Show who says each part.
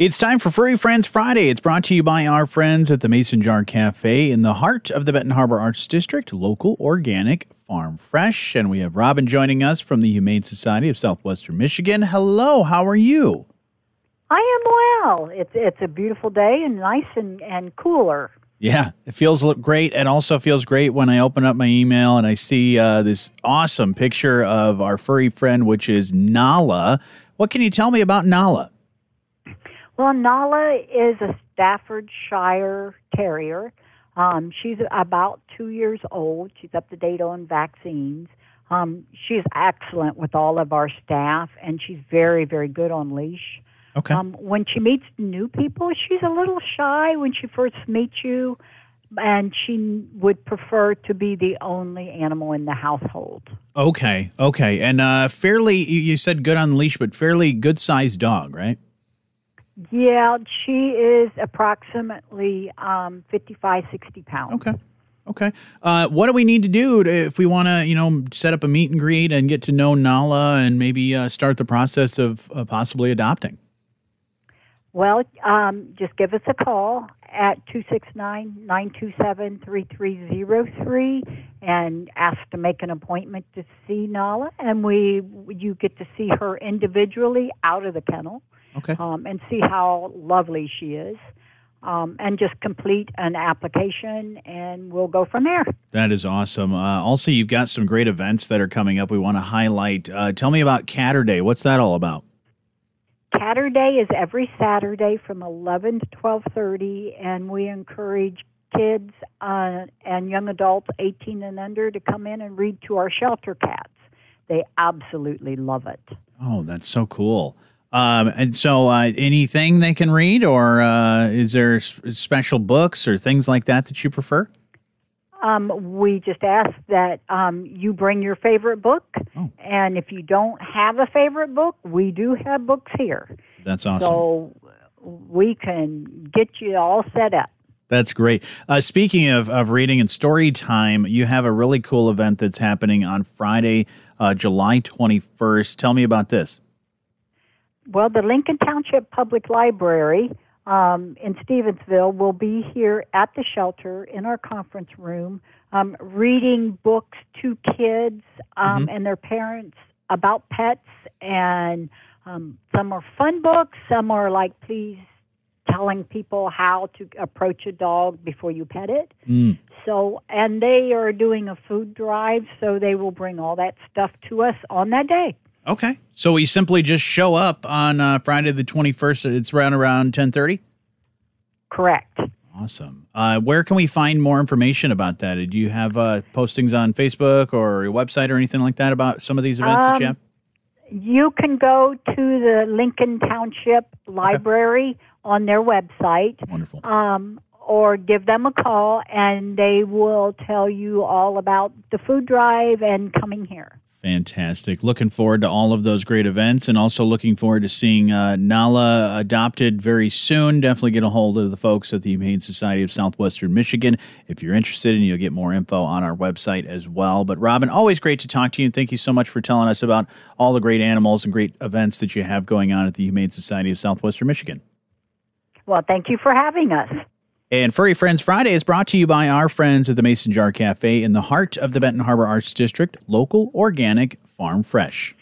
Speaker 1: It's time for Furry Friends Friday. It's brought to you by our friends at the Mason Jar Cafe in the heart of the Benton Harbor Arts District, local, organic, farm fresh. And we have Robin joining us from the Humane Society of Southwestern Michigan. Hello, how are you?
Speaker 2: I am well. It's it's a beautiful day and nice and, and cooler.
Speaker 1: Yeah, it feels great. and also feels great when I open up my email and I see uh, this awesome picture of our furry friend, which is Nala. What can you tell me about Nala?
Speaker 2: Well, Nala is a Staffordshire Terrier. Um, she's about two years old. She's up to date on vaccines. Um, she's excellent with all of our staff, and she's very, very good on leash.
Speaker 1: Okay.
Speaker 2: Um, when she meets new people, she's a little shy when she first meets you, and she would prefer to be the only animal in the household.
Speaker 1: Okay, okay, and uh, fairly. You said good on leash, but fairly good sized dog, right?
Speaker 2: Yeah, she is approximately um, 55, 60 pounds.
Speaker 1: Okay. Okay. Uh, what do we need to do to, if we want to, you know, set up a meet and greet and get to know Nala and maybe uh, start the process of uh, possibly adopting?
Speaker 2: Well, um, just give us a call at 269-927-3303 and ask to make an appointment to see Nala and we you get to see her individually out of the kennel
Speaker 1: okay.
Speaker 2: um, and see how lovely she is. Um, and just complete an application, and we'll go from there.
Speaker 1: That is awesome. Uh, also, you've got some great events that are coming up. We want to highlight. Uh, tell me about Catter Day. What's that all about?
Speaker 2: Catter Day is every Saturday from 11 to 12:30, and we encourage kids uh, and young adults 18 and under to come in and read to our shelter cats. They absolutely love it.
Speaker 1: Oh, that's so cool. Um, and so, uh, anything they can read, or uh, is there s- special books or things like that that you prefer?
Speaker 2: Um, we just ask that um, you bring your favorite book,
Speaker 1: Oh.
Speaker 2: and if you don't have a favorite book, we do have books here,
Speaker 1: That's awesome.
Speaker 2: so we can get you all set up.
Speaker 1: That's great. Uh, speaking of, of reading and story time, you have a really cool event that's happening on Friday, uh, July 21st. Tell me about this.
Speaker 2: Well, the Lincoln Township Public Library um, in Stevensville will be here at the shelter in our conference room, um, reading books to kids um, and their parents about pets. And um, some are fun books, some are like, please telling people how to approach a dog before you pet it.
Speaker 1: Mm.
Speaker 2: So, and they are doing a food drive, so they will bring all that stuff to us on that day.
Speaker 1: Okay. So we simply just show up on uh, Friday the 21st. It's around around 1030?
Speaker 2: Correct.
Speaker 1: Awesome. Uh, where can we find more information about that? Do you have uh, postings on Facebook or your website or anything like that about some of these events that you
Speaker 2: Um,
Speaker 1: have?
Speaker 2: You can go to the Lincoln Township Library on their website,
Speaker 1: Wonderful.
Speaker 2: um, or give them a call, and they will tell you all about the food drive and coming here.
Speaker 1: Fantastic. Looking forward to all of those great events and also looking forward to seeing uh, Nala adopted very soon. Definitely get a hold of the folks at the Humane Society of Southwestern Michigan if you're interested, and you'll get more info on our website as well. But, Robin, always great to talk to you, and thank you so much for telling us about all the great animals and great events that you have going on at the Humane Society of Southwestern Michigan.
Speaker 2: Well, thank you for having us.
Speaker 1: And Furry Friends Friday is brought to you by our friends at the Mason Jar Cafe in the heart of the Benton Harbor Arts District, local, organic, farm fresh.